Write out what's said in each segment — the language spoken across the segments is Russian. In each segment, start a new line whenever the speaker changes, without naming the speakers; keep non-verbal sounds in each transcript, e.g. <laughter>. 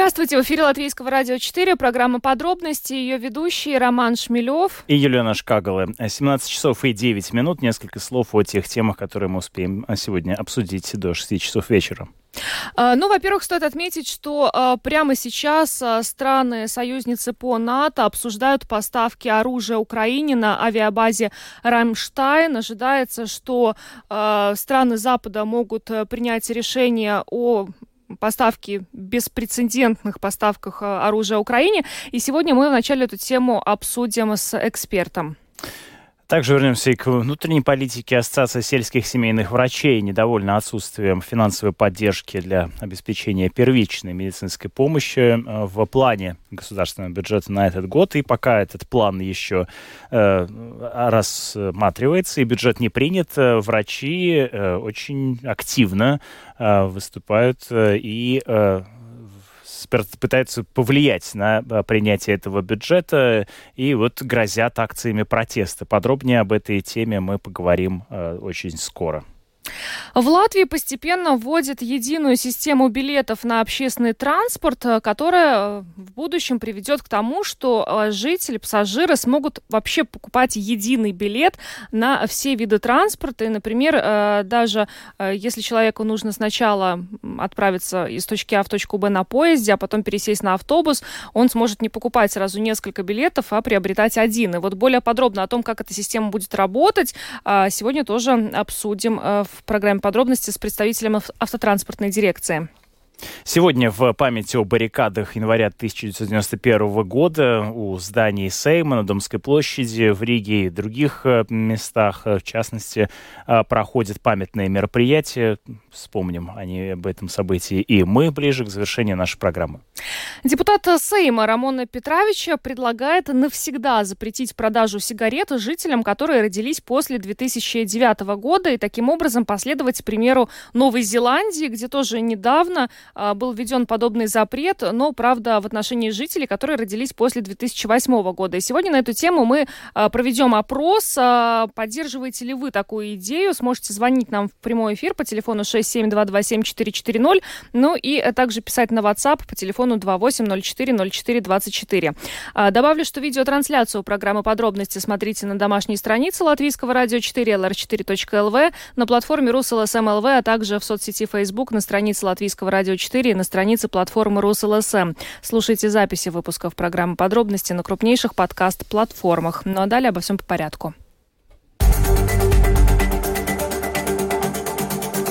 Здравствуйте, в эфире Латвийского радио 4, программа «Подробности», ее ведущий Роман Шмелев.
И Елена Шкагала. 17 часов и 9 минут. Несколько слов о тех темах, которые мы успеем сегодня обсудить до 6 часов вечера.
А, ну, во-первых, стоит отметить, что а, прямо сейчас а, страны-союзницы по НАТО обсуждают поставки оружия Украине на авиабазе Рамштайн. Ожидается, что страны Запада могут э, принять решение о поставки, беспрецедентных поставках оружия Украине. И сегодня мы вначале эту тему обсудим с экспертом.
Также вернемся и к внутренней политике. Ассоциация сельских семейных врачей недовольна отсутствием финансовой поддержки для обеспечения первичной медицинской помощи э, в плане государственного бюджета на этот год. И пока этот план еще э, рассматривается и бюджет не принят, э, врачи э, очень активно выступают и пытаются повлиять на а, принятие этого бюджета и вот грозят акциями протеста. Подробнее об этой теме мы поговорим а, очень скоро.
В Латвии постепенно вводят единую систему билетов на общественный транспорт, э, которая э, в будущем приведет к тому, что э, жители, пассажиры смогут вообще покупать единый билет на все виды транспорта. И, например, даже если человеку нужно сначала отправиться из точки А в точку Б на поезде, а потом пересесть на автобус, он сможет не покупать сразу несколько билетов, а приобретать один. И вот более подробно о том, как эта система будет работать, сегодня тоже обсудим в в программе подробности с представителем автотранспортной дирекции.
Сегодня в памяти о баррикадах января 1991 года у зданий Сейма на Домской площади в Риге и других э, местах, э, в частности, э, проходят памятные мероприятия. Вспомним они об этом событии и мы ближе к завершению нашей программы.
Депутат Сейма Рамона Петровича предлагает навсегда запретить продажу сигарет жителям, которые родились после 2009 года, и таким образом последовать примеру Новой Зеландии, где тоже недавно а, был введен подобный запрет, но, правда, в отношении жителей, которые родились после 2008 года. И сегодня на эту тему мы а, проведем опрос. А, поддерживаете ли вы такую идею? Сможете звонить нам в прямой эфир по телефону 67227-440, ну и также писать на WhatsApp по телефону 28040424. Добавлю, что видеотрансляцию программы «Подробности» смотрите на домашней странице Латвийского радио 4 lr4.lv, на платформе Rus.LSM.lv, а также в соцсети Facebook на странице Латвийского радио 4 на странице платформы Rus.LSM. Слушайте записи выпусков программы «Подробности» на крупнейших подкаст-платформах. Ну а далее обо всем по порядку.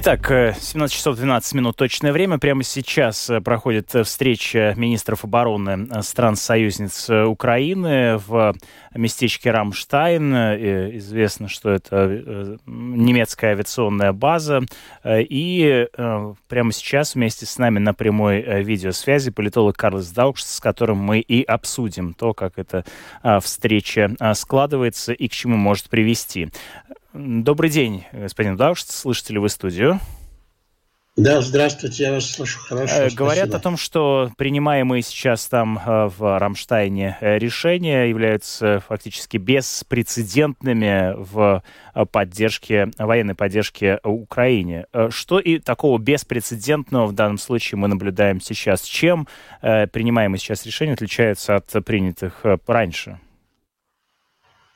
Итак, 17 часов 12 минут точное время. Прямо сейчас э, проходит э, встреча министров обороны э, стран-союзниц Украины в местечке Рамштайн. Известно, что это немецкая авиационная база. И прямо сейчас вместе с нами на прямой видеосвязи политолог Карлос Даукш, с которым мы и обсудим то, как эта встреча складывается и к чему может привести. Добрый день, господин Даушт. Слышите ли вы студию?
Да, здравствуйте, я вас слышу хорошо. Э,
говорят спасибо. о том, что принимаемые сейчас там э, в Рамштайне э, решения являются фактически беспрецедентными в поддержке, военной поддержке Украине. Что и такого беспрецедентного в данном случае мы наблюдаем сейчас? Чем принимаемые сейчас решения отличаются от принятых раньше?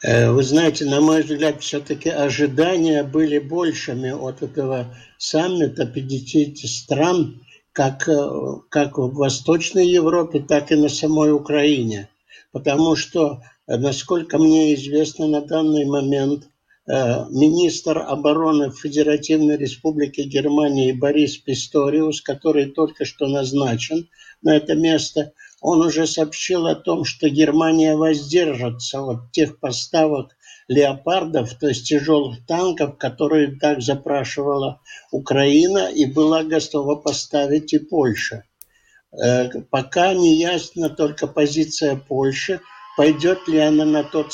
Э, вы знаете, на мой взгляд, все-таки ожидания были большими от этого саммита 50 стран, как, э, как в Восточной Европе, так и на самой Украине. Потому что, э, насколько мне известно на данный момент, министр обороны Федеративной Республики Германии Борис Писториус, который только что назначен на это место, он уже сообщил о том, что Германия воздержится от тех поставок леопардов, то есть тяжелых танков, которые так запрашивала Украина и была готова поставить и Польша. Э, пока не ясна только позиция Польши, пойдет ли она на тот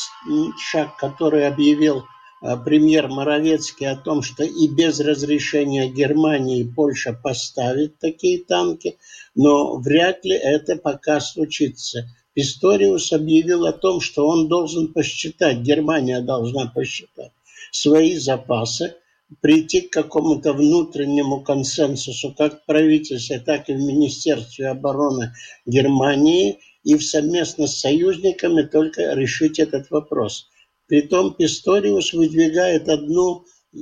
шаг, который объявил премьер Моровецкий о том, что и без разрешения Германии Польша поставит такие танки, но вряд ли это пока случится. Писториус объявил о том, что он должен посчитать, Германия должна посчитать свои запасы, прийти к какому-то внутреннему консенсусу как в правительстве, так и в Министерстве обороны Германии и совместно с союзниками только решить этот вопрос. Притом Писториус выдвигает одну, э,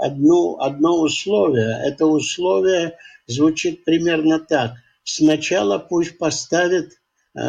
одну, одно условие. Это условие звучит примерно так. Сначала пусть поставят э,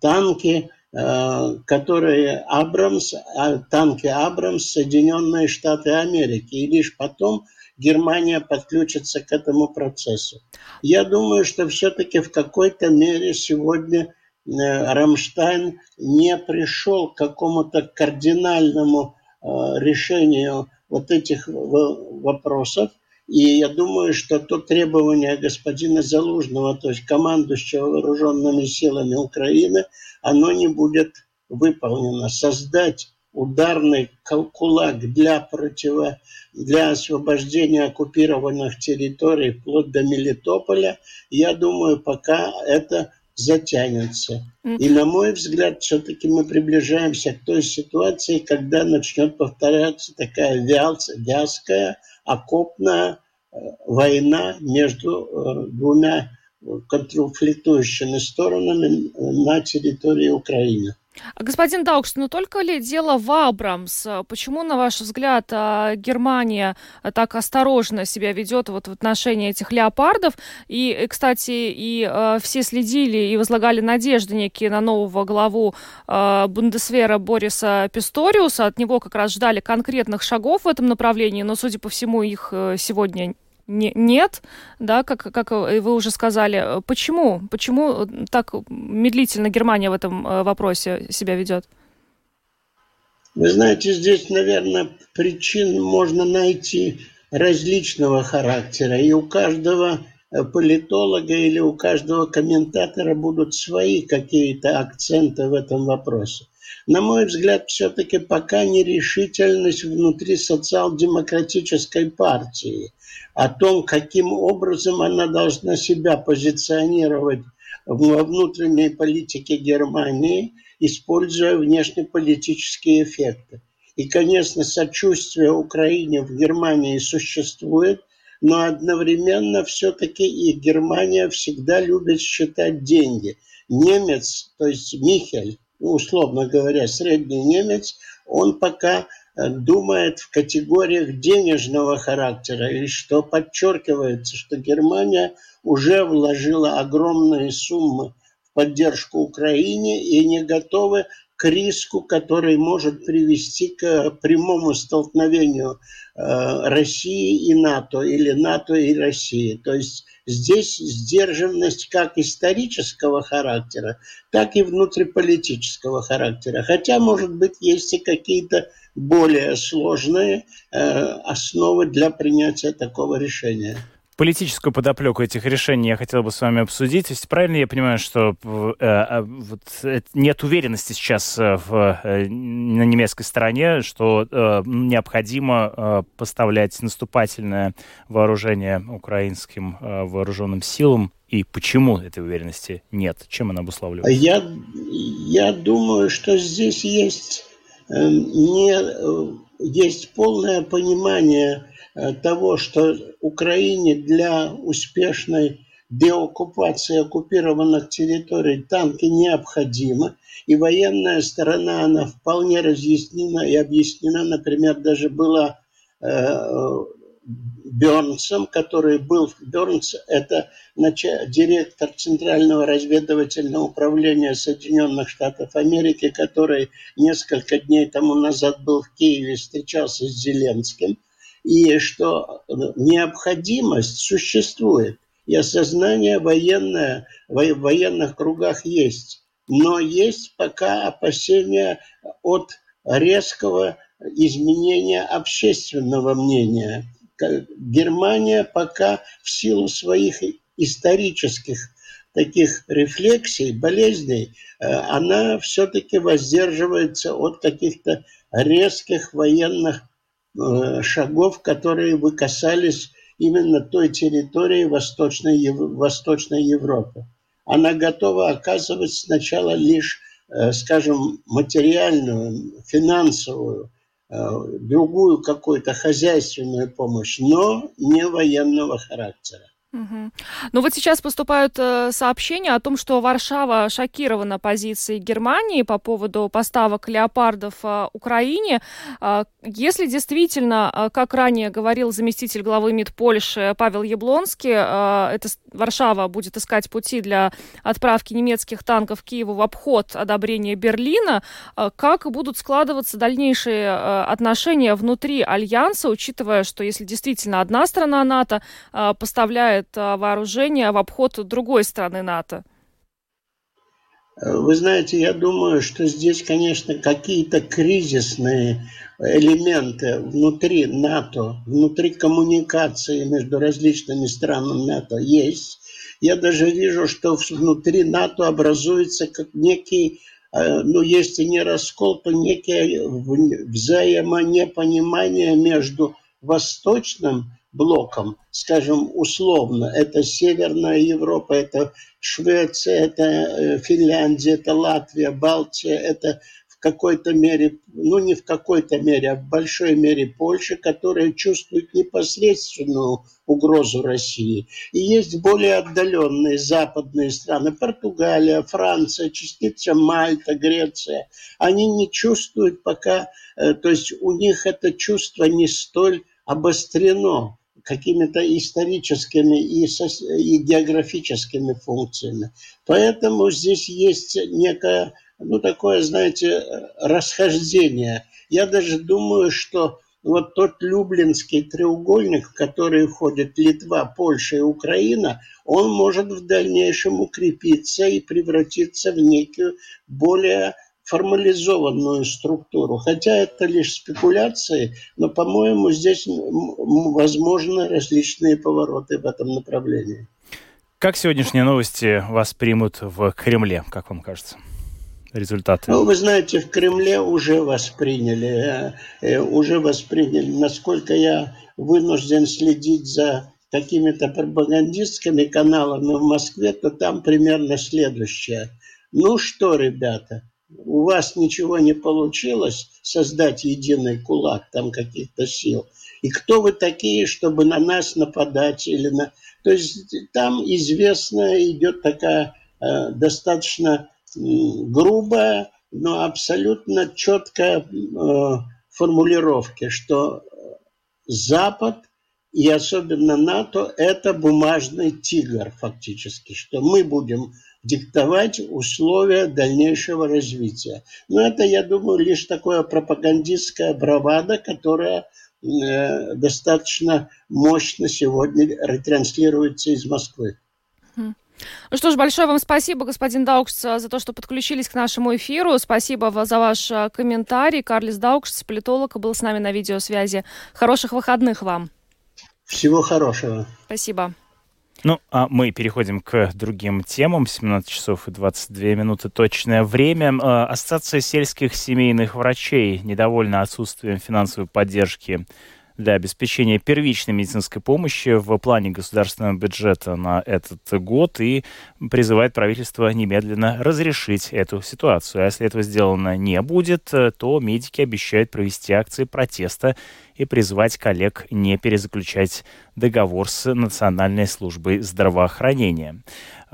танки Э, которые Абрамс, а, танки Абрамс, Соединенные Штаты Америки. И лишь потом Германия подключится к этому процессу. Я думаю, что все-таки в какой-то мере сегодня э, Рамштайн не пришел к какому-то кардинальному э, решению вот этих вопросов. И я думаю, что то требование господина Залужного, то есть командующего вооруженными силами Украины, оно не будет выполнено. Создать ударный кулак для, противо, для освобождения оккупированных территорий вплоть до Мелитополя, я думаю, пока это затянется. И, на мой взгляд, все-таки мы приближаемся к той ситуации, когда начнет повторяться такая вязкая, окопная э, война между э, двумя конфликтующими сторонами на территории Украины.
А господин Даукс, ну только ли дело в Абрамс? Почему, на ваш взгляд, а, Германия так осторожно себя ведет вот в отношении этих леопардов? И, кстати, и э, все следили и возлагали надежды некие на нового главу э, Бундесвера Бориса Писториуса. От него как раз ждали конкретных шагов в этом направлении, но, судя по всему, их сегодня не, нет, да, как, как вы уже сказали. Почему? Почему так медлительно Германия в этом э, вопросе себя ведет?
Вы знаете, здесь, наверное, причин можно найти различного характера. И у каждого э, политолога или у каждого комментатора будут свои какие-то акценты в этом вопросе. На мой взгляд, все-таки пока нерешительность внутри социал-демократической партии о том, каким образом она должна себя позиционировать во внутренней политике Германии, используя внешнеполитические эффекты. И, конечно, сочувствие Украине в Германии существует, но одновременно все-таки и Германия всегда любит считать деньги. Немец, то есть Михель, ну, условно говоря, средний немец, он пока э, думает в категориях денежного характера, и что подчеркивается, что Германия уже вложила огромные суммы в поддержку Украине и не готовы к риску, который может привести к прямому столкновению э, России и НАТО или НАТО и России. То есть здесь сдержанность как исторического характера, так и внутриполитического характера. Хотя, может быть, есть и какие-то более сложные э, основы для принятия такого решения
политическую подоплеку этих решений я хотел бы с вами обсудить. То есть правильно я понимаю, что э, э вот, э, нет уверенности сейчас э, в, э, на немецкой стороне, что э, необходимо э, поставлять наступательное вооружение украинским э, вооруженным силам? И почему этой уверенности нет? Чем она обуславливается?
Я, я думаю, что здесь есть, э, не, есть полное понимание Э, того, что Украине для успешной деоккупации оккупированных территорий танки необходимы, и военная сторона, она вполне разъяснена и объяснена, например, даже была э, Бернсом, который был Бернс, это директор Центрального разведывательного управления Соединенных Штатов Америки, который несколько дней тому назад был в Киеве, встречался с Зеленским – и что необходимость существует, и осознание военное, в военных кругах есть. Но есть пока опасения от резкого изменения общественного мнения. Германия пока в силу своих исторических таких рефлексий, болезней, э, она все-таки воздерживается от каких-то резких военных шагов, которые бы касались именно той территории Восточной, Восточной Европы. Она готова оказывать сначала лишь, э, скажем, материальную, финансовую, другую какую-то хозяйственную помощь, но не военного характера.
Угу. Ну вот сейчас поступают э, сообщения о том, что Варшава шокирована позицией Германии по поводу поставок леопардов э, Украине. Э, если действительно, э, как ранее говорил заместитель главы МИД Польши Павел Яблонский, э, это Варшава будет искать пути для отправки немецких танков Киеву в обход одобрения Берлина, э, как будут складываться дальнейшие э, отношения внутри Альянса, учитывая, что если действительно одна страна НАТО э, поставляет поставляет а, вооружение в обход другой страны НАТО?
Вы знаете, я думаю, что здесь, конечно, какие-то кризисные элементы внутри НАТО, внутри коммуникации между различными странами НАТО есть. Я даже вижу, что внутри НАТО образуется как некий, э, ну, если не раскол, то некое взаимонепонимание между восточным блоком, скажем, условно. Это Северная Европа, это Швеция, это э, Финляндия, это Латвия, Балтия, это в какой-то мере, ну не в какой-то мере, а в большой мере Польша, которая чувствует непосредственную угрозу России. И есть более отдаленные западные страны, Португалия, Франция, частица Мальта, Греция. Они не чувствуют пока, э, то есть у них это чувство не столь обострено какими-то историческими и, и географическими функциями. Поэтому здесь есть некое, ну, такое, знаете, расхождение. Я даже думаю, что вот тот Люблинский треугольник, в который входит Литва, Польша и Украина, он может в дальнейшем укрепиться и превратиться в некую более формализованную структуру. Хотя это лишь спекуляции, но, по-моему, здесь возможны различные повороты в этом направлении.
Как сегодняшние новости вас примут в Кремле, как вам кажется? результаты?
Ну, вы знаете, в Кремле уже восприняли, э, э, уже восприняли. Насколько я вынужден следить за какими-то пропагандистскими каналами в Москве, то там примерно следующее. Ну что, ребята, у вас ничего не получилось создать единый кулак там каких-то сил. И кто вы такие, чтобы на нас нападать или на... То есть там известно идет такая э, достаточно э, грубая, но абсолютно четкая э, формулировка, что Запад и особенно НАТО – это бумажный тигр фактически, что мы будем диктовать условия дальнейшего развития. Но это, я думаю, лишь такое пропагандистская бравада, которая э, достаточно мощно сегодня ретранслируется из Москвы.
Ну что ж, большое вам спасибо, господин Даукс, за то, что подключились к нашему эфиру. Спасибо за ваш э, комментарий. Карлис Даукс, политолог, был с нами на видеосвязи. Хороших выходных вам.
Всего хорошего.
Спасибо.
Ну, а мы переходим к другим темам. 17 часов и 22 минуты точное время. А, Ассоциация сельских семейных врачей недовольна отсутствием финансовой поддержки для обеспечения первичной медицинской помощи в плане государственного бюджета на этот год и призывает правительство немедленно разрешить эту ситуацию. А если этого сделано не будет, то медики обещают провести акции протеста и призвать коллег не перезаключать договор с Национальной службой здравоохранения.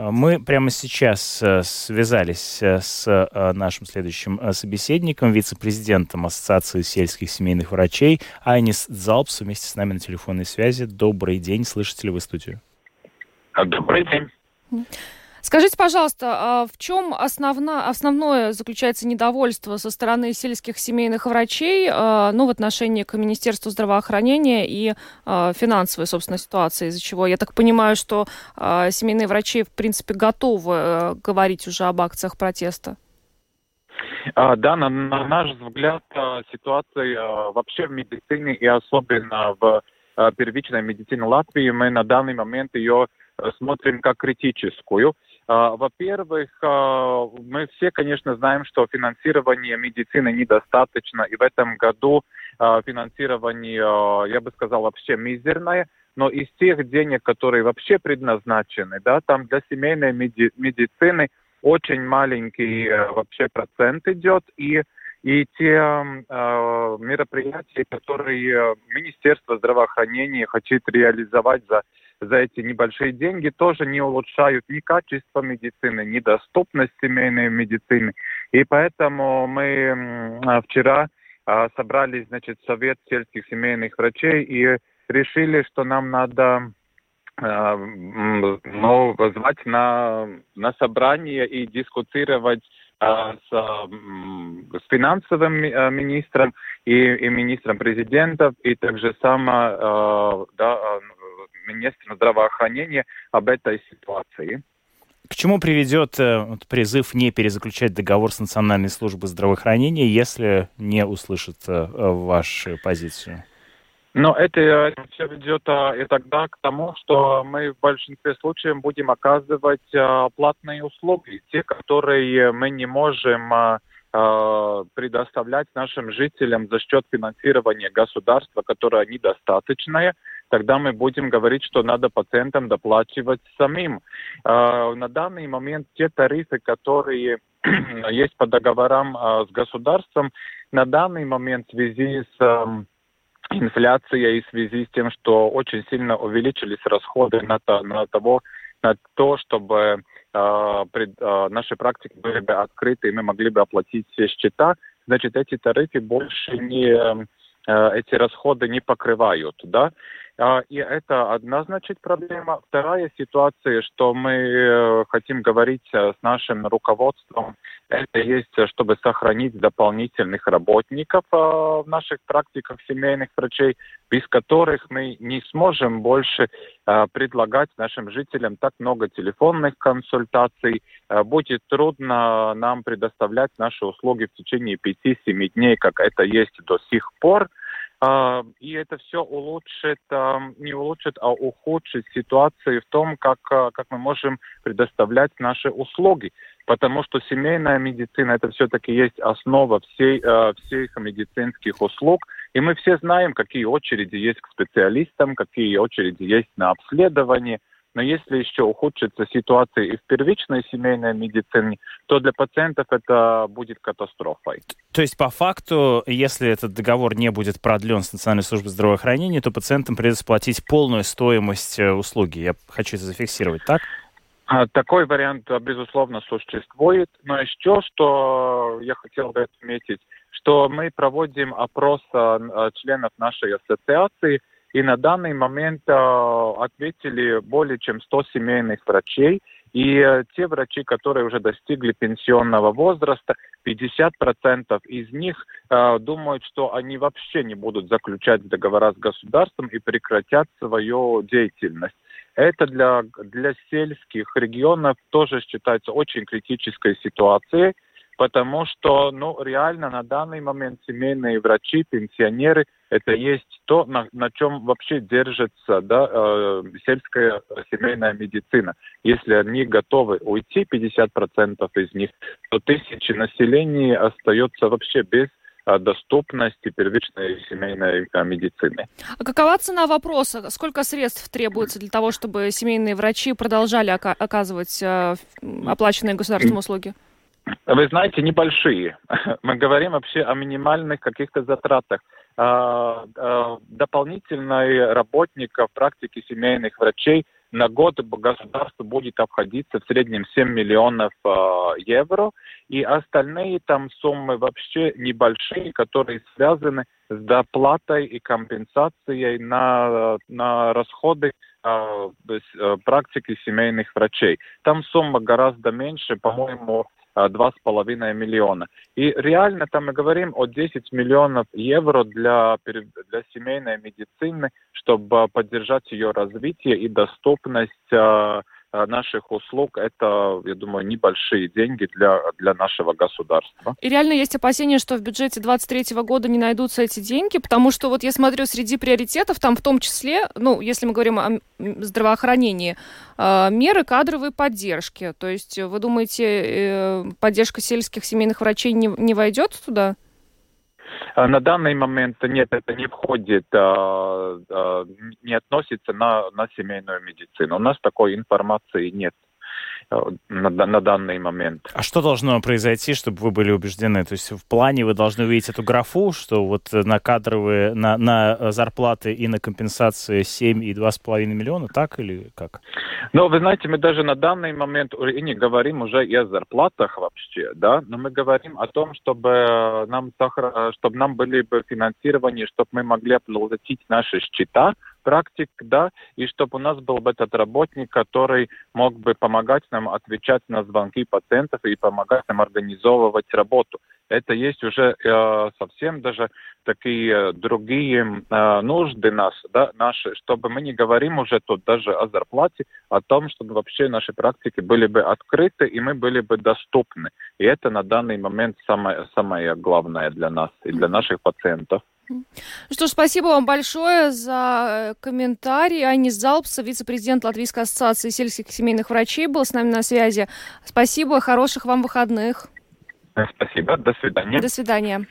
Мы прямо сейчас э, связались э, с э, нашим следующим собеседником, вице-президентом Ассоциации сельских семейных врачей Айнис Залпс вместе с нами на телефонной связи. Добрый день, слышите ли вы студию?
Добрый день.
Скажите, пожалуйста, а в чем основна, основное заключается недовольство со стороны сельских семейных врачей а, ну, в отношении к Министерству здравоохранения и а, финансовой, собственно, ситуации, из-за чего я так понимаю, что семейные врачи, в принципе, готовы э, говорить уже об акциях протеста?
Да, на, на наш взгляд, ситуация вообще в медицине и особенно в первичной медицине Латвии, мы на данный момент ее смотрим как критическую. Во-первых, мы все, конечно, знаем, что финансирование медицины недостаточно, и в этом году финансирование, я бы сказал, вообще мизерное. Но из тех денег, которые вообще предназначены, да, там для семейной меди медицины очень маленький э, вообще процент идет, и и те э, мероприятия, которые Министерство здравоохранения хочет реализовать за, за эти небольшие деньги, тоже не улучшают ни качество медицины, ни доступность семейной медицины. И поэтому мы э, вчера э, собрали, значит, совет сельских семейных врачей и решили, что нам надо э, ну, звать на, на собрание и дискутировать с, с финансовым министром и, и министром президентов, и также само да, министром здравоохранения об этой ситуации.
К чему приведет вот, призыв не перезаключать договор с Национальной службой здравоохранения, если не услышат вашу позицию?
Но это, это все ведет а, и тогда к тому, что мы в большинстве случаев будем оказывать а, платные услуги, те, которые мы не можем а, а, предоставлять нашим жителям за счет финансирования государства, которое недостаточное, тогда мы будем говорить, что надо пациентам доплачивать самим. А, на данный момент те тарифы, которые <clears throat> есть по договорам а, с государством, на данный момент в связи с инфляция и в связи с тем, что очень сильно увеличились расходы на, то, на, того, на то, чтобы э, пред, э, наши практики были бы открыты, и мы могли бы оплатить все счета, значит, эти тарифы больше не, э, эти расходы не покрывают, да. И это одна, значит, проблема. Вторая ситуация, что мы э, хотим говорить э, с нашим руководством, это есть, э, чтобы сохранить дополнительных работников в наших практиках семейных врачей, без которых мы не сможем больше предлагать нашим жителям так много телефонных консультаций. Будет трудно нам предоставлять наши услуги в течение 5-7 дней, как это есть до сих пор. А, и это все улучшит, не улучшит, а ухудшит ситуацию в том, как, а, как мы можем предоставлять наши услуги. Потому что семейная медицина это все-таки есть основа всей, а, всех медицинских услуг. И мы все знаем, какие очереди есть к специалистам, какие очереди есть на обследование – но если еще ухудшится ситуация и в первичной семейной медицине, то для пациентов это будет катастрофой.
То есть, по факту, если этот договор не будет продлен с Национальной службой здравоохранения, то пациентам придется платить полную стоимость э, услуги. Я хочу это зафиксировать, так?
А, такой вариант, безусловно, существует. Но еще что я хотел бы отметить, что мы проводим опрос э, членов нашей ассоциации – и на данный момент э, ответили более чем 100 семейных врачей. И э, те врачи, которые уже достигли пенсионного возраста, 50% из них э, думают, что они вообще не будут заключать договора с государством и прекратят свою деятельность. Это для, для сельских регионов тоже считается очень критической ситуацией, потому что ну, реально на данный момент семейные врачи, пенсионеры, это есть то, на, на чем вообще держится да, э, сельская семейная медицина. Если они готовы уйти, 50% из них, то тысячи населения остается вообще без э, доступности первичной семейной э, медицины.
А какова цена вопроса? Сколько средств требуется для того, чтобы семейные врачи продолжали оказывать э, оплаченные государством услуги?
Вы знаете, небольшие. <laughs> Мы говорим вообще о минимальных каких-то затратах. А, а, дополнительной работников практики семейных врачей на год государство будет обходиться в среднем 7 миллионов э, евро, и остальные там суммы вообще небольшие, которые связаны с доплатой и компенсацией на, на расходы практики семейных врачей. Там сумма гораздо меньше, по-моему, 2,5 миллиона. И реально там мы говорим о 10 миллионов евро для, для семейной медицины, чтобы поддержать ее развитие и доступность наших услуг, это, я думаю, небольшие деньги для, для нашего государства.
И реально есть опасения, что в бюджете 2023 года не найдутся эти деньги, потому что вот я смотрю среди приоритетов, там в том числе, ну, если мы говорим о здравоохранении, меры кадровой поддержки. То есть вы думаете, поддержка сельских семейных врачей не, не войдет туда?
А, на данный момент нет, это не входит, а, а, не относится на, на семейную медицину. У нас такой информации нет на, на данный момент.
А что должно произойти, чтобы вы были убеждены? То есть в плане вы должны увидеть эту графу, что вот на кадровые, на, на зарплаты и на компенсации 7 и 2,5 миллиона, так или как?
Ну, вы знаете, мы даже на данный момент и не говорим уже и о зарплатах вообще, да, но мы говорим о том, чтобы нам, чтобы нам были бы финансирование, чтобы мы могли оплатить наши счета, практик, да, и чтобы у нас был бы этот работник, который мог бы помогать нам отвечать на звонки пациентов и помогать нам организовывать работу. Это есть уже э, совсем даже такие другие э, нужды нас, да, наши, чтобы мы не говорим уже тут даже о зарплате, о том, чтобы вообще наши практики были бы открыты и мы были бы доступны. И это на данный момент самое, самое главное для нас и для наших пациентов.
Ну что ж, спасибо вам большое за э, комментарий. Анис Залпса, вице-президент Латвийской ассоциации сельских семейных врачей, был с нами на связи. Спасибо, хороших вам выходных.
Спасибо, до свидания.
До свидания.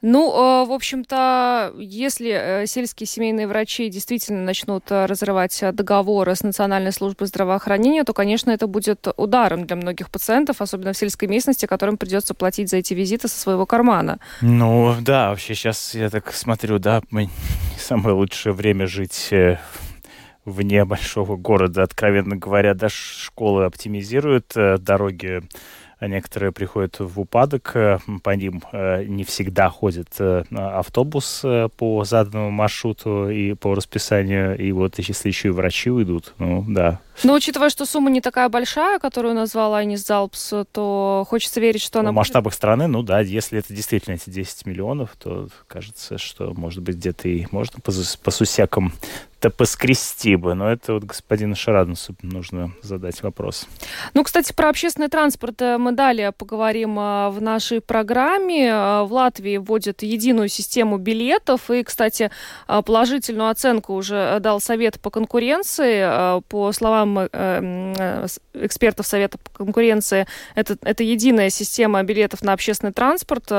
Ну, э, в общем-то, если э, сельские семейные врачи действительно начнут э, разрывать договоры с Национальной службой здравоохранения, то, конечно, это будет ударом для многих пациентов, особенно в сельской местности, которым придется платить за эти визиты со своего кармана.
Ну, да, вообще сейчас я так смотрю, да, мы <laughs> самое лучшее время жить вне большого города, откровенно говоря, даже школы оптимизируют дороги некоторые приходят в упадок, э, по ним э, не всегда ходит э, автобус по заданному маршруту и по расписанию, и вот если еще и врачи уйдут, ну да.
Но учитывая, что сумма не такая большая, которую назвал Айнис Залпс, то хочется верить, что она...
В масштабах страны, ну да, если это действительно эти 10 миллионов, то кажется, что, может быть, где-то и можно по, по сусекам то поскрести бы. Но это вот господину Шараднусу нужно задать вопрос.
Ну, кстати, про общественный транспорт э, мы далее поговорим э, в нашей программе. Э, в Латвии вводят единую систему билетов. И, кстати, положительную оценку уже дал Совет по конкуренции. По словам экспертов Совета по конкуренции, это, это единая система билетов на общественный транспорт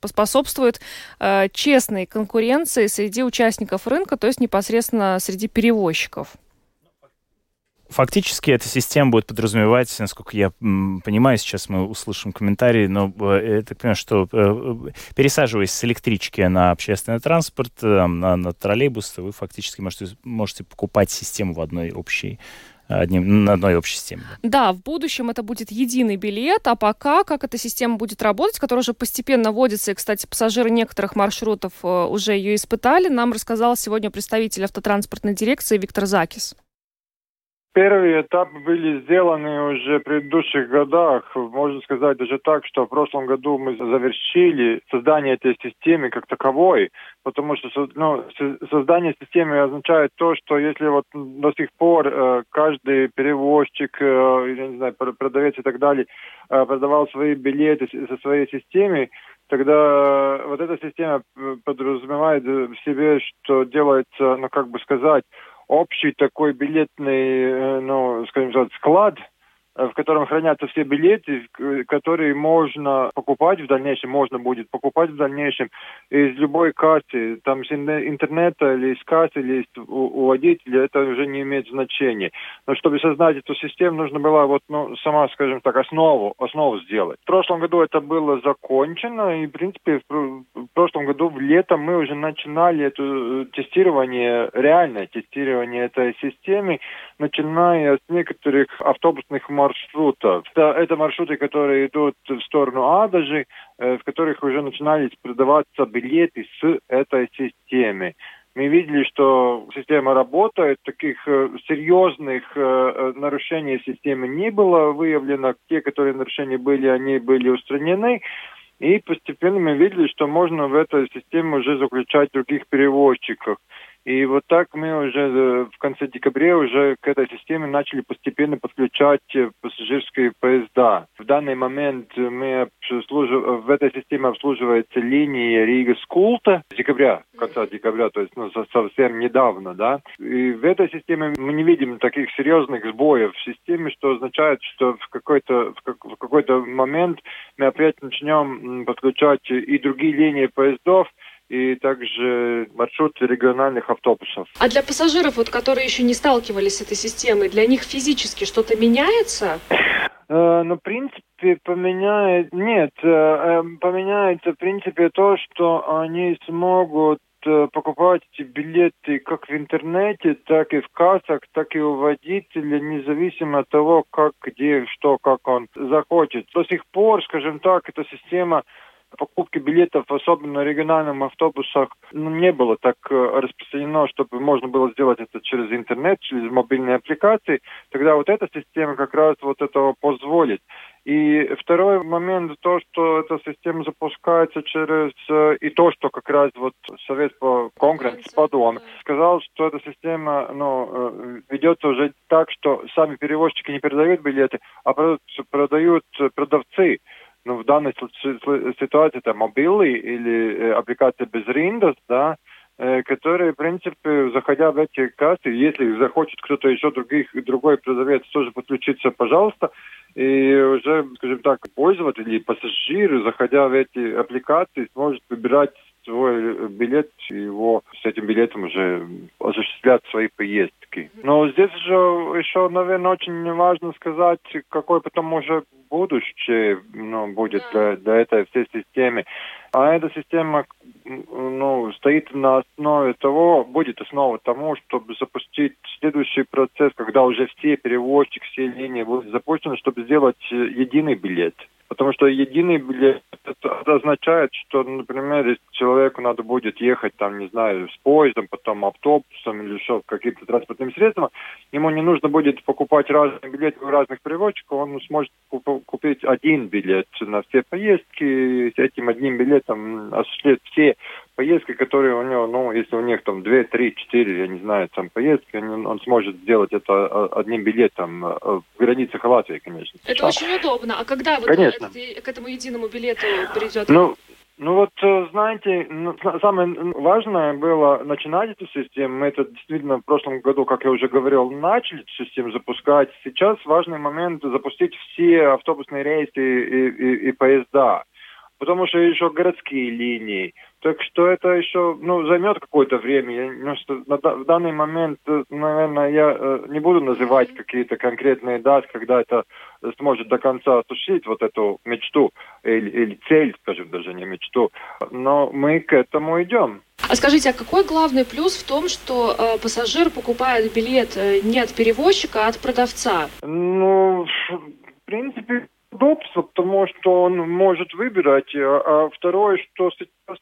поспособствует э, честной конкуренции среди участников рынка, то есть непосредственно среди перевозчиков.
Фактически эта система будет подразумевать, насколько я понимаю, сейчас мы услышим комментарии, но э, я так понимаю, что э, пересаживаясь с электрички на общественный транспорт, э, на, на троллейбус, вы фактически можете, можете покупать систему в одной общей одним, на одной общей системе.
Да, в будущем это будет единый билет, а пока как эта система будет работать, которая уже постепенно вводится, и, кстати, пассажиры некоторых маршрутов э, уже ее испытали, нам рассказал сегодня представитель автотранспортной дирекции Виктор Закис.
Первые этапы были сделаны уже в предыдущих годах. Можно сказать даже так, что в прошлом году мы завершили создание этой системы как таковой, потому что ну, создание системы означает то, что если вот до сих пор э, каждый перевозчик, э, я не знаю, продавец и так далее э, продавал свои билеты со своей системой, тогда вот эта система подразумевает в себе, что делается, ну как бы сказать, общий такой билетный, э, ну, скажем так, склад – в котором хранятся все билеты, которые можно покупать в дальнейшем, можно будет покупать в дальнейшем из любой кассы, там с интернета или из кассы, или из, у, у водителя, это уже не имеет значения. Но чтобы создать эту систему, нужно было вот, ну, сама, скажем так, основу, основу сделать. В прошлом году это было закончено, и, в принципе, в, прошлом году в летом мы уже начинали это э, тестирование, реальное тестирование этой системы, начиная с некоторых автобусных маршрутов. Это, это маршруты, которые идут в сторону Адажи, э, в которых уже начинались продаваться билеты с этой системы. Мы видели, что система работает, таких э, серьезных э, нарушений системы не было выявлено. Те, которые нарушения были, они были устранены. И постепенно мы видели, что можно в этой системе уже заключать других перевозчиков. И вот так мы уже э, в конце декабря уже к этой системе начали постепенно подключать э, пассажирские поезда. В данный момент мы обслужив... в этой системе обслуживается линия Рига Скулта с декабря, конца декабря, то есть ну, совсем недавно, да. И в этой системе мы не видим таких серьезных сбоев в системе, что означает, что в какой-то в, как... в какой-то момент мы опять начнем подключать и другие линии поездов, и также маршруты региональных автобусов.
А для пассажиров, вот, которые еще не сталкивались с этой системой, для них физически что-то меняется?
Э, ну, в принципе, поменяет... Нет, э, э, поменяется, в принципе, то, что они смогут покупать эти билеты как в интернете, так и в кассах, так и у водителя, независимо от того, как, где, что, как он захочет. До сих пор, скажем так, эта система покупки билетов, особенно на региональных автобусах, ну, не было так э, распространено, чтобы можно было сделать это через интернет, через мобильные аппликации. Тогда вот эта система как раз вот этого позволит. И второй момент, то, что эта система запускается через... Э, и то, что как раз вот Совет по конкуренции подумал, сказал, что эта система ну, э, ведется уже так, что сами перевозчики не передают билеты, а продают продавцы ну, в данной ситуации это мобилы или аппликация без риндос, да, которые, в принципе, заходя в эти кассы, если захочет кто-то еще других, другой продавец тоже подключиться, пожалуйста, и уже, скажем так, пользователь или пассажир, заходя в эти аппликации, сможет выбирать свой билет, его с этим билетом уже осуществлять свои поездки. Но здесь же еще, наверное, очень важно сказать, какой потом уже будущее ну, будет для, для этой всей системы. А эта система ну, стоит на основе того, будет основа тому, чтобы запустить следующий процесс, когда уже все перевозчики, все линии будут запущены, чтобы сделать единый билет. Потому что единый билет это означает, что, например, если человеку надо будет ехать, там, не знаю, с поездом, потом автобусом или еще каким-то транспортным средством, ему не нужно будет покупать разные билеты у разных переводчиков, он сможет купить один билет на все поездки, с этим одним билетом осуществить все поездки, которые у него, ну, если у них там две, три, четыре, я не знаю, там поездки, он, он сможет сделать это а, одним билетом э, в границах Латвии, конечно.
Это очень удобно. А когда вот
конечно.
к этому единому билету придет?
Ну, ну вот, э, знаете, ну, самое важное было начинать эту систему. Мы это действительно в прошлом году, как я уже говорил, начали эту систему запускать. Сейчас важный момент запустить все автобусные рейсы и, и, и поезда потому что еще городские линии. Так что это еще ну, займет какое-то время. Я, ну, что на, в данный момент, э, наверное, я э, не буду называть какие-то конкретные даты, когда это сможет до конца осуществить вот эту мечту или, или цель, скажем, даже не мечту. Но мы к этому идем.
А скажите, а какой главный плюс в том, что э, пассажир покупает билет э, не от перевозчика, а от продавца?
Ну, в принципе, удобство, потому что он может выбирать. А, а второе, что сейчас,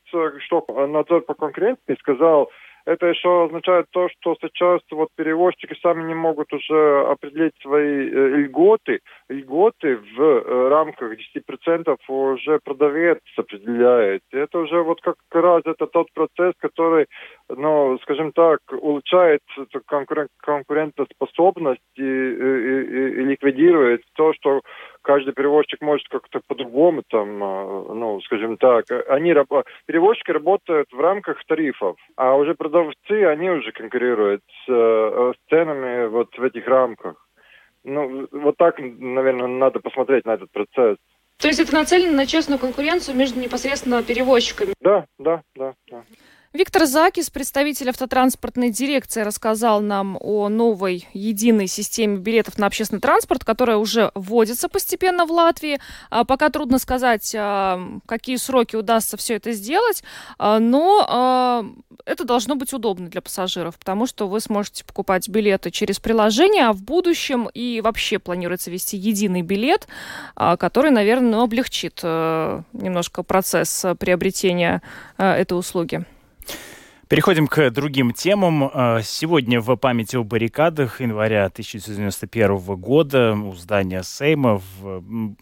что надзор по конкуренции сказал, это еще означает то, что сейчас вот перевозчики сами не могут уже определить свои э, льготы. Льготы в э, рамках 10% уже продавец определяет. Это уже вот как раз это тот процесс, который, ну, скажем так, улучшает конкурен- конкурентоспособность и, и, и, и ликвидирует то, что каждый перевозчик может как-то по-другому там, а, ну, скажем так, они, перевозчики работают в рамках тарифов, а уже продавцы, они уже конкурируют с, э, с ценами вот в этих рамках. Ну, вот так, наверное, надо посмотреть на этот процесс.
То есть это нацелено на честную конкуренцию между непосредственно перевозчиками?
Да, да, да, да.
Виктор Закис, представитель автотранспортной дирекции, рассказал нам о новой единой системе билетов на общественный транспорт, которая уже вводится постепенно в Латвии. А пока трудно сказать, а, какие сроки удастся все это сделать, а, но это должно быть удобно для пассажиров, потому что вы сможете покупать билеты через приложение, а в будущем и вообще планируется вести единый билет, который, наверное, облегчит э, немножко процесс приобретения э, этой услуги.
Переходим к другим темам. А, сегодня в памяти о баррикадах января 1991 года у здания Сейма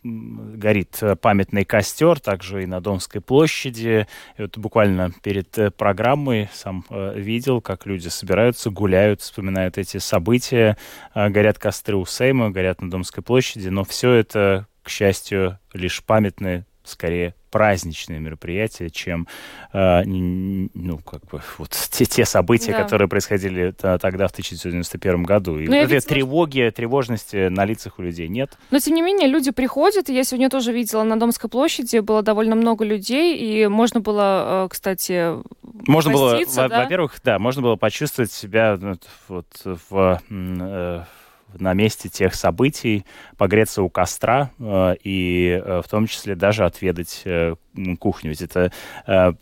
горит памятный костер, также и на Домской площади. И вот буквально перед э, программой сам э, видел, как люди собираются, гуляют, вспоминают эти события. А, горят костры у Сейма, горят на Домской площади, но все это, к счастью, лишь памятные скорее праздничные мероприятия, чем э, ну, как бы, вот <laughs> те, те события, да. которые происходили тогда, в 1991 году. И вот этой тревоги, тревожности на лицах у людей нет.
Но, тем не менее, люди приходят. Я сегодня тоже видела на Домской площади, было довольно много людей, и можно было, э, кстати,
можно было, да? во-первых, да, можно было почувствовать себя вот, в, э, на месте тех событий, погреться у костра э, и э, в том числе даже отведать э, кухню. Ведь это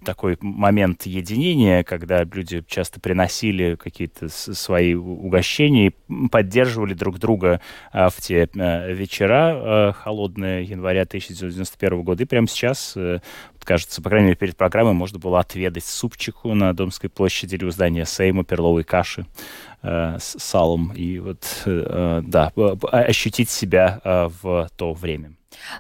такой момент единения, когда люди часто приносили какие-то свои угощения и поддерживали друг друга в те вечера холодные января 1991 года. И прямо сейчас, кажется, по крайней мере, перед программой можно было отведать супчику на Домской площади или у здания Сейма, перловой каши э, с салом. И вот, э, да, ощутить себя э, в то время.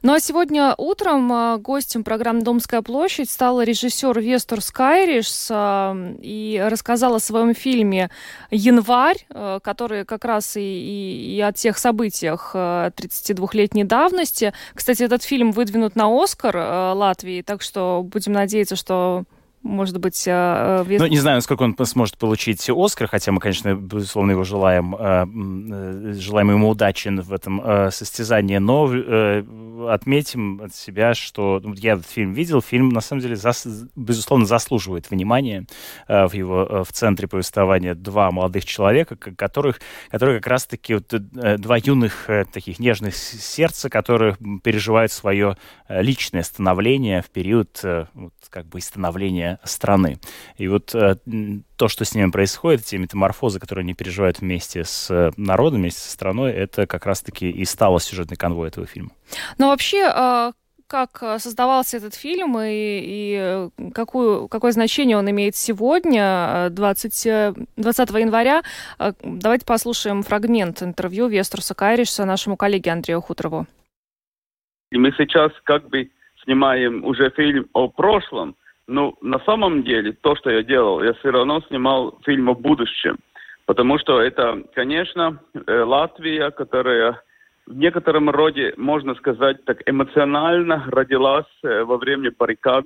Ну а сегодня утром а, гостем программы «Домская площадь» стала режиссер Вестор Скайриш и рассказала о своем фильме «Январь», а, который как раз и, и, и о тех событиях 32-летней а, давности. Кстати, этот фильм выдвинут на «Оскар» Латвии, так что будем надеяться, что может быть, э,
вес... Ну, не знаю, насколько он сможет получить Оскар, хотя мы, конечно, безусловно, его желаем, э, э, желаем ему удачи в этом состязании, но отметим от себя, что ну, я этот фильм видел, фильм, на самом деле, зас... безусловно, заслуживает внимания в его в центре повествования два молодых человека, которых, которые как раз-таки вот, два юных таких нежных сердца, которые переживают свое личное становление в период вот, как бы становления страны. И вот э, то, что с ними происходит, те метаморфозы, которые они переживают вместе с э, народом, вместе со страной, это как раз-таки и стало сюжетной конвой этого фильма.
Но вообще, а, как создавался этот фильм и, и какую, какое значение он имеет сегодня, 20, 20 января. Давайте послушаем фрагмент интервью Вестерса Кайришса нашему коллеге Андрею Хуторову.
И мы сейчас как бы снимаем уже фильм о прошлом, ну, на самом деле, то, что я делал, я все равно снимал фильм о будущем. Потому что это, конечно, э, Латвия, которая в некотором роде, можно сказать, так эмоционально родилась э, во время баррикад.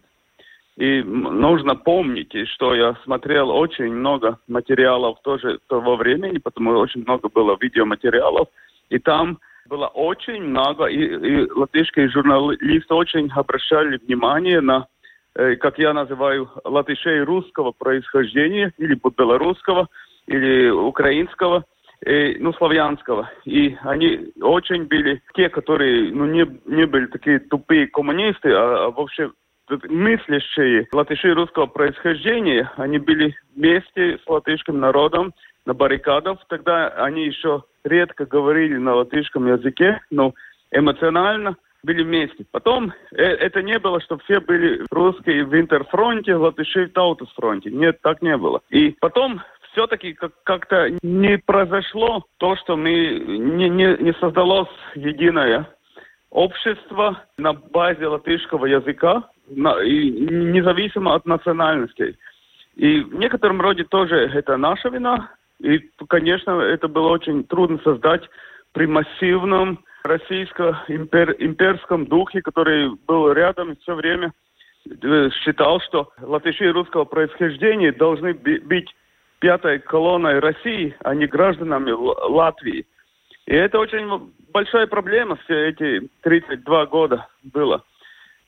И нужно помнить, что я смотрел очень много материалов тоже того времени, потому что очень много было видеоматериалов. И там было очень много, и, и латышские журналисты очень обращали внимание на как я называю, латышей русского происхождения, или белорусского, или украинского, э, ну, славянского. И они очень были те, которые, ну, не, не были такие тупые коммунисты, а, а вообще мыслящие латыши русского происхождения, они были вместе с латышским народом на баррикадах. Тогда они еще редко говорили на латышском языке, но эмоционально – были вместе. Потом э, это не было, что все были русские в Интерфронте, латыши в Таутусфронте. Нет, так не было. И потом все-таки как-то не произошло то, что мы не, не, не создалось единое общество на базе латышского языка, на, и независимо от национальностей. И в некотором роде тоже это наша вина. И, конечно, это было очень трудно создать при массивном российско-имперском духе, который был рядом все время, э, считал, что латыши русского происхождения должны быть пятой колонной России, а не гражданами Латвии. И это очень большая проблема все эти 32 года было.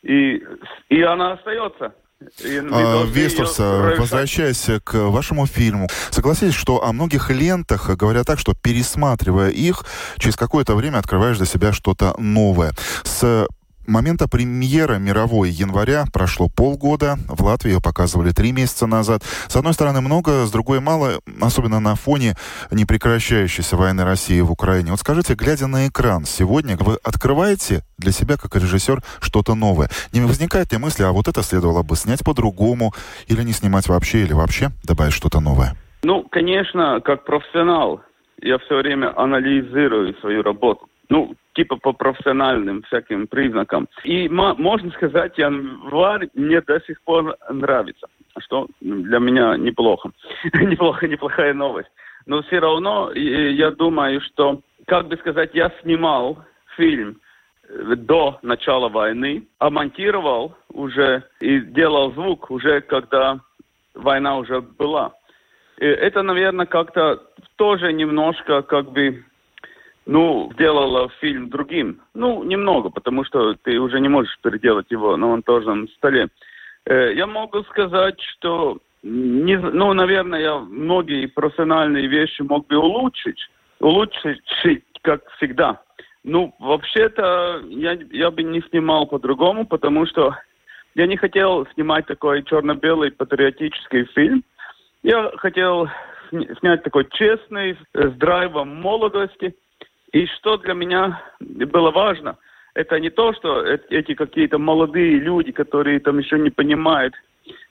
И, и она остается.
А, Виестурс, возвращаясь к вашему фильму, согласитесь, что о многих лентах говорят так, что пересматривая их, через какое-то время открываешь для себя что-то новое. С момента премьеры мировой января прошло полгода. В Латвии ее показывали три месяца назад. С одной стороны много, с другой мало, особенно на фоне непрекращающейся войны России в Украине. Вот скажите, глядя на экран сегодня, вы открываете для себя как режиссер что-то новое? Не возникает ли мысли, а вот это следовало бы снять по-другому, или не снимать вообще, или вообще добавить что-то новое?
Ну, конечно, как профессионал, я все время анализирую свою работу. Ну, типа по профессиональным всяким признакам. И можно сказать, январь мне до сих пор нравится, что для меня неплохо. <laughs> неплохо, неплохая новость. Но все равно я думаю, что, как бы сказать, я снимал фильм э, до начала войны, а монтировал уже и делал звук уже когда война уже была. И это, наверное, как-то тоже немножко как бы ну, сделала фильм другим. Ну, немного, потому что ты уже не можешь переделать его на монтажном столе. Э, я могу сказать, что, не, ну, наверное, я многие профессиональные вещи мог бы улучшить. Улучшить, как всегда. Ну, вообще-то, я, я бы не снимал по-другому, потому что я не хотел снимать такой черно-белый патриотический фильм. Я хотел снять такой честный, с драйвом молодости – и что для меня было важно, это не то, что эти какие-то молодые люди, которые там еще не понимают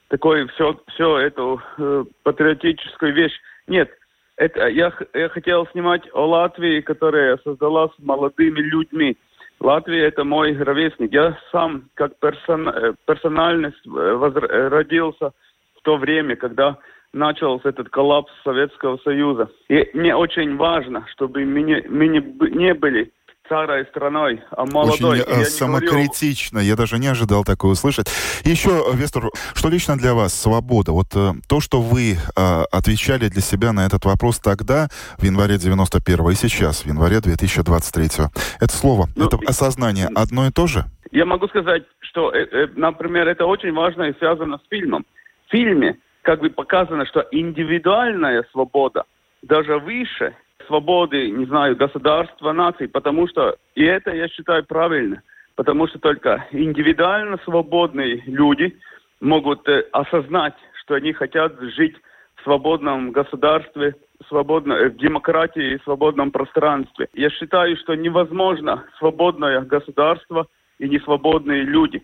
такое все, все эту э, патриотическую вещь. Нет, это я, я хотел снимать о Латвии, которая создалась молодыми людьми. Латвия это мой ровесник. Я сам как персон, э, персональность э, возр, родился в то время, когда начался этот коллапс Советского Союза. И мне очень важно, чтобы мы не, мы не, не были старой страной, а молодой.
Очень я самокритично. Говорю... Я даже не ожидал такое услышать. Еще, Вестер, что лично для вас свобода? Вот э, то, что вы э, отвечали для себя на этот вопрос тогда, в январе 91 и сейчас, в январе 2023 это слово, ну, это осознание одно и то же?
Я могу сказать, что, э, э, например, это очень важно и связано с фильмом. В фильме как бы показано, что индивидуальная свобода даже выше свободы, не знаю, государства, наций, потому что, и это я считаю правильно, потому что только индивидуально свободные люди могут э, осознать, что они хотят жить в свободном государстве, свободно, э, в демократии и свободном пространстве. Я считаю, что невозможно свободное государство и несвободные люди.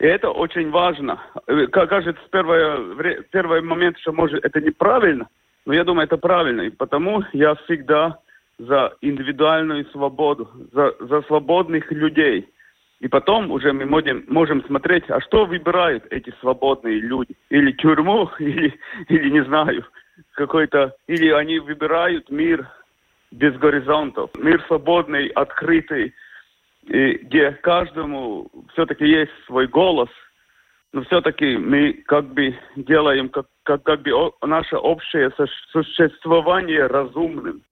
И это очень важно. Э, кажется, первый, первый момент, что может это неправильно, но я думаю, это правильно. И потому я всегда за индивидуальную свободу, за, за свободных людей. И потом уже мы можем, можем смотреть, а что выбирают эти свободные люди? Или тюрьму, <laughs> или, или не знаю, какой-то... Или они выбирают мир без горизонтов, мир свободный, открытый, и где каждому все-таки есть свой голос, но все-таки мы как бы делаем как, как, как бы наше общее существование разумным.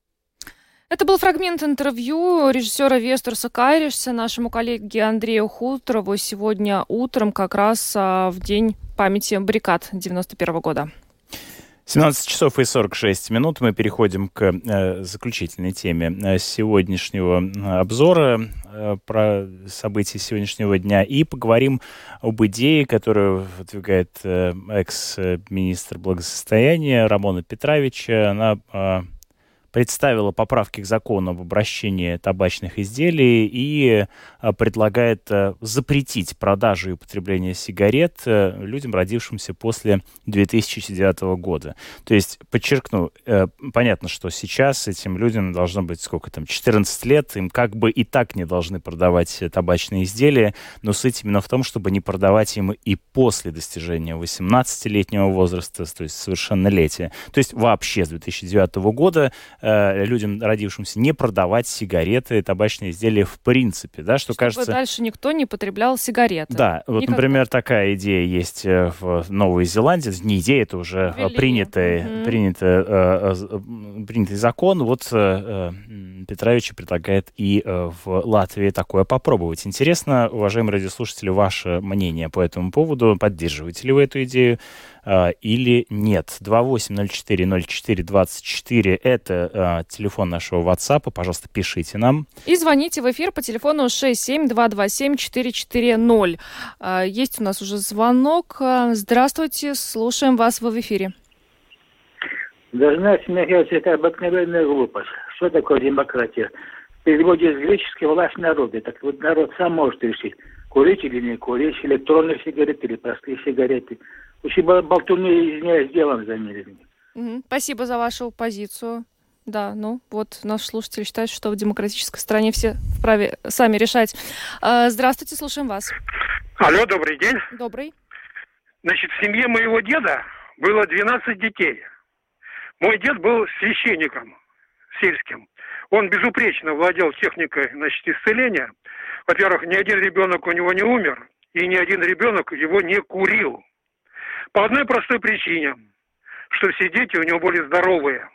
Это был фрагмент интервью режиссера Вестерса Кайришса нашему коллеге Андрею Хутрову сегодня утром, как раз а, в день памяти баррикад 91 года.
17 часов и 46 минут мы переходим к э, заключительной теме э, сегодняшнего э, обзора про события сегодняшнего дня и поговорим об идее, которую выдвигает экс-министр благосостояния Рамона Петровича. Она представила поправки к закону об обращении табачных изделий и а, предлагает а, запретить продажу и употребление сигарет э, людям, родившимся после 2009 года. То есть, подчеркну, э, понятно, что сейчас этим людям должно быть сколько там, 14 лет, им как бы и так не должны продавать табачные изделия, но суть именно в том, чтобы не продавать им и после достижения 18-летнего возраста, то есть совершеннолетия. То есть вообще с 2009 года э, людям, родившимся, не продавать сигареты, табачные изделия в принципе, да, что
Чтобы
кажется...
дальше никто не потреблял сигареты.
Да, вот, Никогда. например, такая идея есть э, в Новой Зеландии, не идея, это уже Ввели. принятый, угу. принятый, э, э, принятый закон, вот э, Петрович предлагает и э, в Латвии такое попробовать. Интересно, уважаемые радиослушатели, ваше мнение по этому поводу. Поддерживаете ли вы эту идею э, или нет? 28040424 – это телефон нашего WhatsApp. Пожалуйста, пишите нам.
И звоните в эфир по телефону 67227-440. Есть у нас уже звонок. Здравствуйте, слушаем вас в эфире.
Да знаете, мне кажется, это обыкновенная глупость. Что такое демократия? В переводе с греческого власть народа. Так вот народ сам может решить, курить или не курить, электронные сигареты или простые сигареты. Очень болтуны из меня сделан за
Угу. Спасибо за вашу позицию. Да, ну вот наш слушатель считает, что в демократической стране все вправе сами решать. А, здравствуйте, слушаем вас.
Алло, добрый день.
Добрый.
Значит, в семье моего деда было 12 детей. Мой дед был священником сельским. Он безупречно владел техникой значит, исцеления. Во-первых, ни один ребенок у него не умер, и ни один ребенок его не курил. По одной простой причине, что все дети у него были здоровые.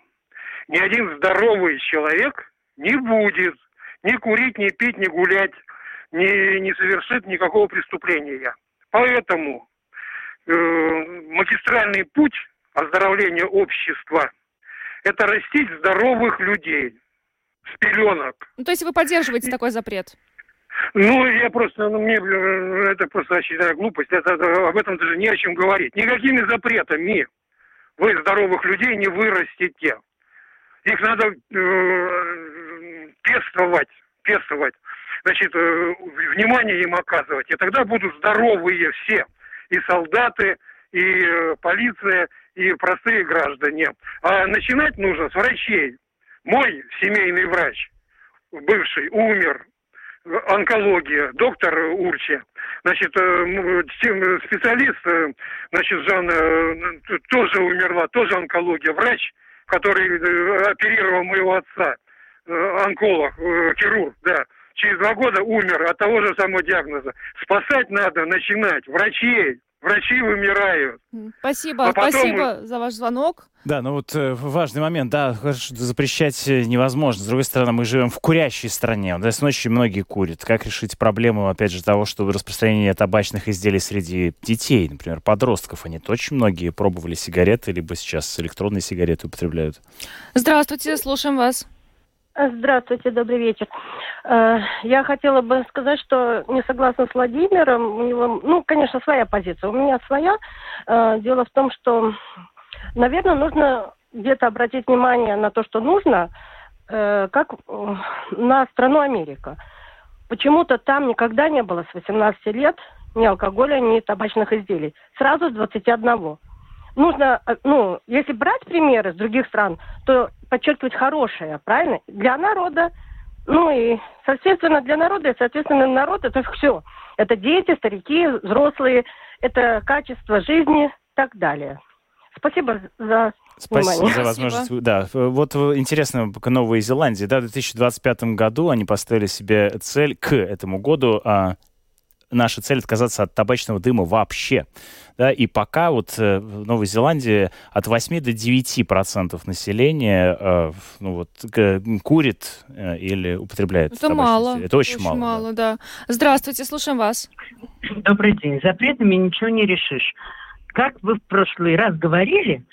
Ни один здоровый человек не будет ни курить, ни пить, ни гулять, ни, не совершит никакого преступления. Поэтому э, магистральный путь оздоровления общества – это растить здоровых людей с пеленок.
Ну, то есть вы поддерживаете такой запрет?
Ну, я просто, ну, мне э, это просто считаю глупость. Это, это, об этом даже не о чем говорить. Никакими запретами вы здоровых людей не вырастите. Их надо э, пестовать, пестовать. Значит, э, внимание им оказывать. И тогда будут здоровые все. И солдаты, и э, полиция, и простые граждане. А начинать нужно с врачей. Мой семейный врач, бывший, умер, онкология, доктор Урчи. Значит, э, специалист, э, значит, Жанна тоже умерла, тоже онкология. Врач, который оперировал моего отца, онколог, хирург, да, через два года умер от того же самого диагноза. Спасать надо начинать врачей, врачи вымирают.
Спасибо, а потом... спасибо за ваш звонок.
Да, ну вот э, важный момент, да, запрещать э, невозможно. С другой стороны, мы живем в курящей стране, да, с ночи многие курят. Как решить проблему, опять же, того, что распространение табачных изделий среди детей, например, подростков? Они очень многие пробовали сигареты, либо сейчас электронные сигареты употребляют.
Здравствуйте, слушаем вас.
Здравствуйте, добрый вечер. Э, я хотела бы сказать, что не согласна с Владимиром. У него, ну, конечно, своя позиция. У меня своя. Э, дело в том, что, наверное, нужно где-то обратить внимание на то, что нужно, э, как на страну Америка. Почему-то там никогда не было с 18 лет ни алкоголя, ни табачных изделий. Сразу с 21 нужно, э, ну, если брать примеры с других стран, то подчеркивать хорошее, правильно? Для народа, ну и, соответственно, для народа, и, соответственно, народ это все. Это дети, старики, взрослые, это качество жизни и так далее. Спасибо за
Спасибо
внимание.
за возможность. Спасибо. Да, вот интересно, к Новой Зеландии, да, в 2025 году они поставили себе цель к этому году а, наша цель отказаться от табачного дыма вообще. Да, и пока вот э, в Новой Зеландии от 8 до 9 процентов населения э, ну, вот, курит э, или употребляет
Это мало.
Это очень,
очень
мало.
мало да. да. Здравствуйте, слушаем вас.
Добрый день. Запретами ничего не решишь. Как вы в прошлый раз говорили,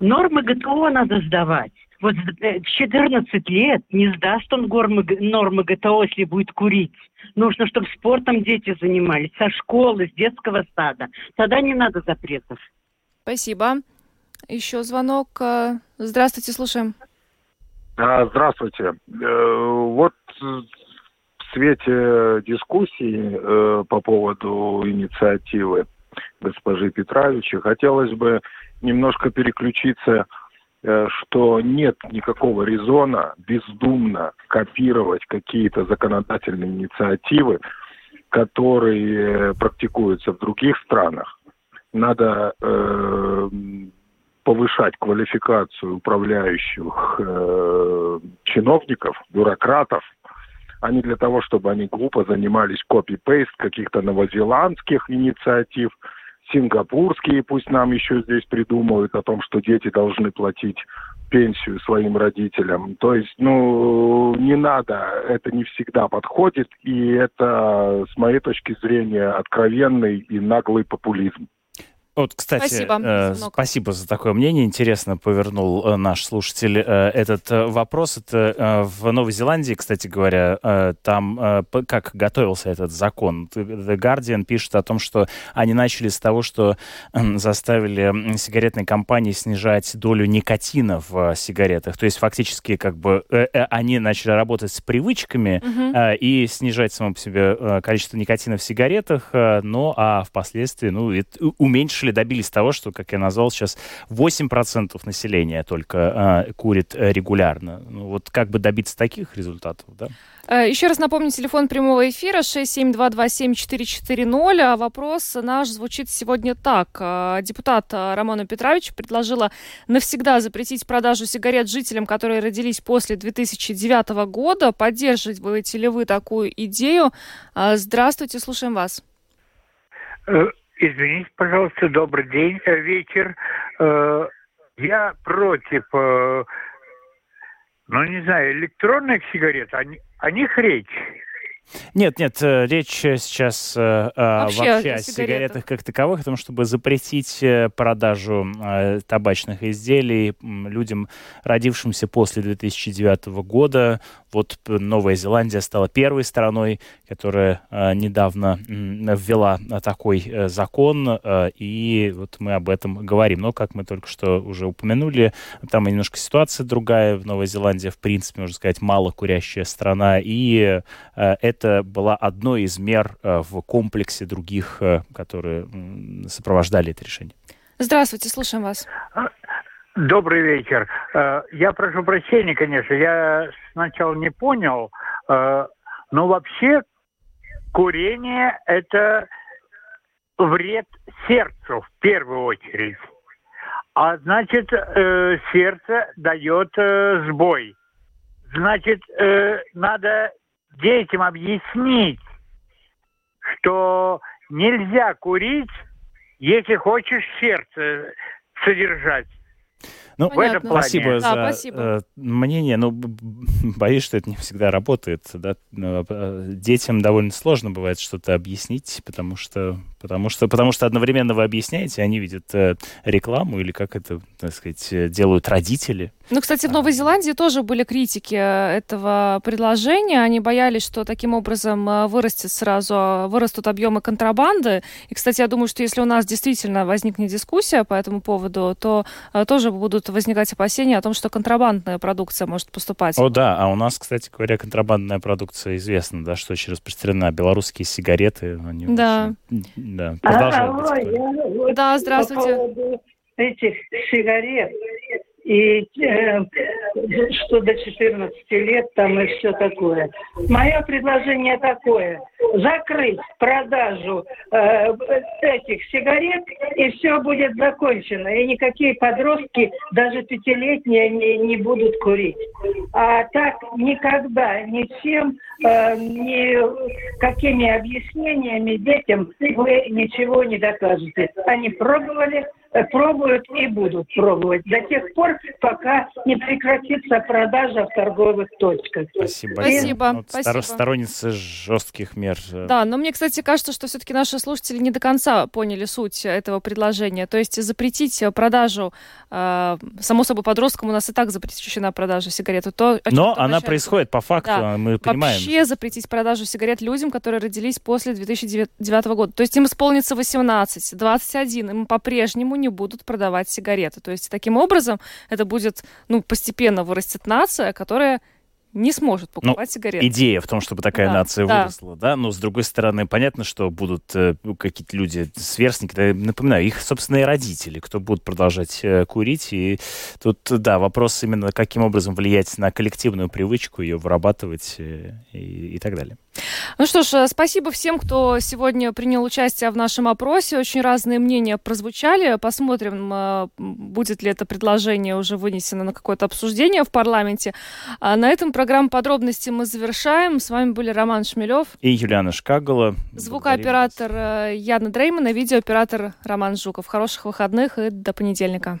нормы ГТО надо сдавать. Вот в 14 лет не сдаст он нормы, нормы ГТО, если будет курить. Нужно, чтобы спортом дети занимались, со школы, с детского сада. Тогда не надо запретов.
Спасибо. Еще звонок. Э, здравствуйте, слушаем.
А, здравствуйте. Э, вот в свете дискуссии э, по поводу инициативы госпожи Петровича хотелось бы немножко переключиться Э, что нет никакого резона бездумно копировать какие-то законодательные инициативы, которые практикуются в других странах. Надо э, повышать квалификацию управляющих э, чиновников, бюрократов, а не для того, чтобы они глупо занимались копи-пейст каких-то новозеландских инициатив, сингапурские пусть нам еще здесь придумают о том, что дети должны платить пенсию своим родителям. То есть, ну, не надо, это не всегда подходит, и это, с моей точки зрения, откровенный и наглый популизм.
Вот, кстати, спасибо, э, спасибо за такое мнение. Интересно повернул э, наш слушатель э, этот э, вопрос. Это э, в Новой Зеландии, кстати говоря, э, там э, как готовился этот закон. The Guardian пишет о том, что они начали с того, что э, заставили сигаретные компании снижать долю никотина в э, сигаретах. То есть фактически как бы э, э, они начали работать с привычками mm-hmm. э, и снижать само по себе э, количество никотина в сигаретах, э, но а впоследствии ну, это, уменьшили решили, добились того, что, как я назвал сейчас, 8% населения только э, курит э, регулярно. Ну, вот как бы добиться таких результатов, да?
Э, еще раз напомню, телефон прямого эфира 67227-440. А вопрос наш звучит сегодня так. Э, депутат Романа Петрович предложила навсегда запретить продажу сигарет жителям, которые родились после 2009 года. Поддерживаете ли вы такую идею? Здравствуйте, слушаем вас.
Извините, пожалуйста, добрый день, э, вечер. Э, я против, э, ну не знаю, электронных сигарет, о, них речь.
Нет, нет, э, речь сейчас э, вообще, вообще о, сигаретах как таковых, о том, чтобы запретить э, продажу э, табачных изделий людям, родившимся после 2009 года. Вот Новая Зеландия стала первой страной, которая э, недавно э, ввела такой э, закон, э, и вот мы об этом говорим. Но, как мы только что уже упомянули, там немножко ситуация другая. В Новой Зеландии, в принципе, можно сказать, мало курящая страна, и э, это была одной из мер э, в комплексе других, э, которые сопровождали это решение.
Здравствуйте, слушаем вас. А,
добрый вечер. Э, я прошу прощения, конечно, я сначала не понял, но вообще курение – это вред сердцу в первую очередь. А значит, сердце дает сбой. Значит, надо детям объяснить, что нельзя курить, если хочешь сердце содержать.
Ну, в этом плане. спасибо да, за спасибо. Э, мнение. Ну, боюсь, что это не всегда работает. Да? Э, детям довольно сложно бывает что-то объяснить, потому что Потому что, потому что одновременно вы объясняете, они видят э, рекламу или как это, так сказать, делают родители.
Ну, кстати, в Новой Зеландии тоже были критики э, этого предложения. Они боялись, что таким образом э, вырастет сразу, вырастут объемы контрабанды. И, кстати, я думаю, что если у нас действительно возникнет дискуссия по этому поводу, то э, тоже будут возникать опасения о том, что контрабандная продукция может поступать.
О, да. А у нас, кстати говоря, контрабандная продукция известна, да, что очень распространена. Белорусские сигареты, они
да.
очень да, продолжаем.
А, вот
да, здравствуйте. По
поводу этих сигарет и э, что до 14 лет там и все такое. Мое предложение такое. Закрыть продажу э, этих сигарет, и все будет закончено. И никакие подростки, даже пятилетние, не, не будут курить. А так никогда, ни всем, э, ни какими объяснениями детям вы ничего не докажете. Они пробовали, пробуют и будут пробовать до тех пор, пока не прекратится продажа в торговых точках.
Спасибо.
Спасибо. Вот
Спасибо. Сторонница жестких мер.
Э. Да, но мне, кстати, кажется, что все-таки наши слушатели не до конца поняли суть этого предложения. То есть запретить продажу, э, само собой, подросткам у нас и так запрещена продажа сигарет. То,
но она происходит по факту, да. мы понимаем.
Вообще запретить продажу сигарет людям, которые родились после 2009 года. То есть им исполнится 18, 21, им по-прежнему не будут продавать сигареты. То есть таким образом это будет, ну, постепенно вырастет нация, которая не сможет ну, покупать ну, сигареты.
Идея в том, чтобы такая да, нация да. выросла, да, но с другой стороны, понятно, что будут э, какие-то люди, сверстники, да, напоминаю, их собственные родители, кто будут продолжать э, курить, и тут, да, вопрос именно, каким образом влиять на коллективную привычку, ее вырабатывать э, и, и так далее.
Ну что ж, спасибо всем, кто сегодня принял участие в нашем опросе. Очень разные мнения прозвучали. Посмотрим, будет ли это предложение уже вынесено на какое-то обсуждение в парламенте. А на этом программу подробности мы завершаем. С вами были Роман Шмелев
и Юлиана Шкагала.
Звукооператор Яна Дреймана, видеооператор Роман Жуков. Хороших выходных и до понедельника.